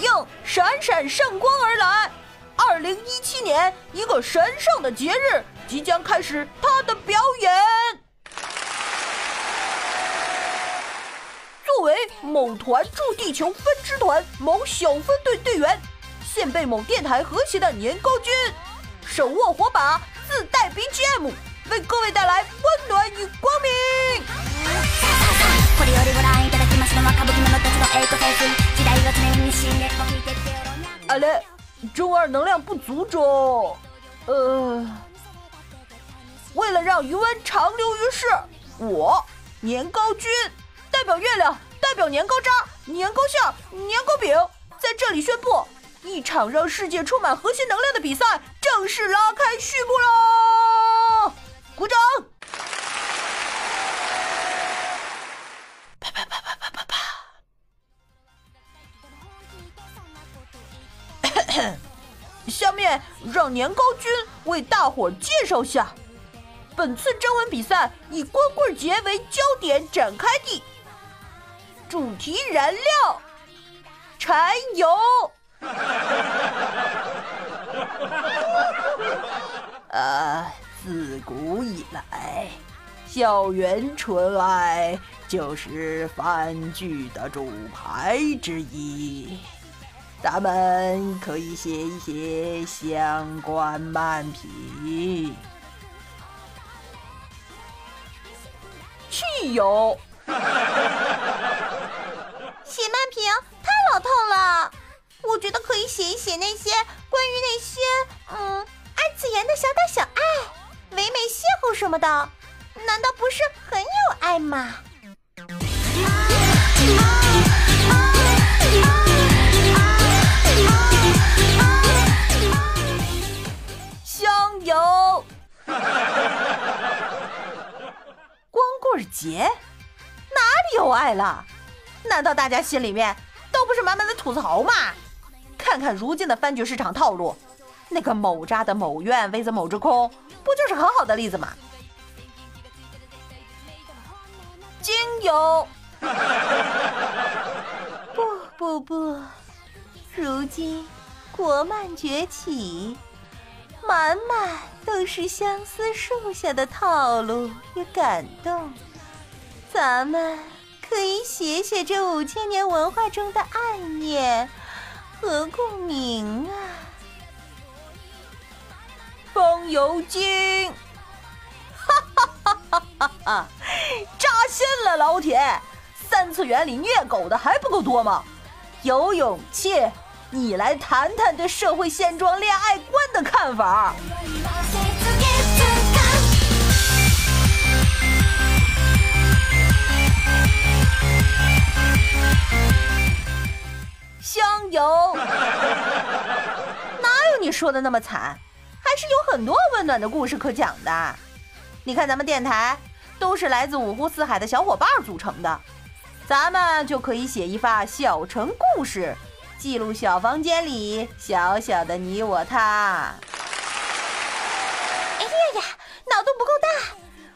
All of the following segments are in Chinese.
应闪闪圣光而来，二零一七年一个神圣的节日即将开始他的表演。作为某团驻地球分支团某小分队队员，现被某电台和谐的年糕君，手握火把，自带 BGM，为各位带来温暖与光明。阿雷，中二能量不足中，呃，为了让余温长留于世，我年糕君代表月亮，代表年糕渣、年糕馅、年糕饼，在这里宣布，一场让世界充满核心能量的比赛正式拉开序幕喽！鼓掌！下面让年糕君为大伙儿介绍下，本次征文比赛以光棍节为焦点展开的，主题燃料柴油。呃，自古以来，校园纯爱就是番剧的主牌之一。咱们可以写一写相关漫评。汽油，写漫评太老套了，我觉得可以写一写那些关于那些嗯二次元的小打小爱、唯美邂逅什么的，难道不是很有爱吗？棍节哪里有爱了？难道大家心里面都不是满满的吐槽吗？看看如今的番剧市场套路，那个某渣的某怨 vs 某之空，不就是很好的例子吗？精油，不不不，如今国漫崛起，满满都是相思树下的套路与感动，咱们可以写写这五千年文化中的暗念和共鸣啊！风油精，哈哈哈哈哈哈！扎心了，老铁！三次元里虐狗的还不够多吗？有勇气，你来谈谈对社会现状恋爱观的看法。香油，哪有你说的那么惨？还是有很多温暖的故事可讲的。你看咱们电台都是来自五湖四海的小伙伴组成的，咱们就可以写一发小城故事，记录小房间里小小的你我他。哎呀呀，脑洞不够大！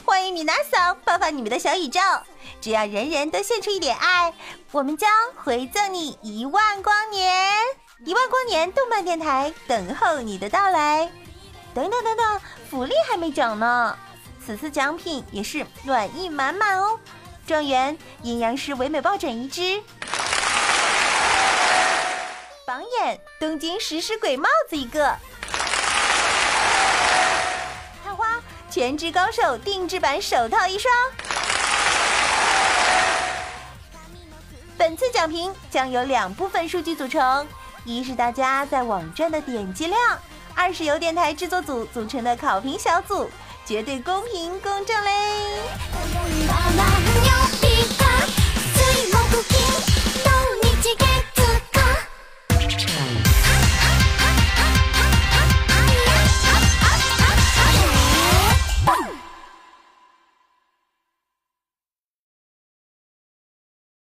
欢迎米娜桑爆发你们的小宇宙，只要人人都献出一点爱，我们将回赠你一万光年。一万光年动漫电台等候你的到来。等等等等，福利还没整呢！此次奖品也是暖意满满哦，状元阴阳师唯美抱枕一只，东京食尸鬼帽子一个，探花全职高手定制版手套一双。本次奖评将由两部分数据组成，一是大家在网站的点击量。二是由电台制作组组成的考评小组，绝对公平公正嘞！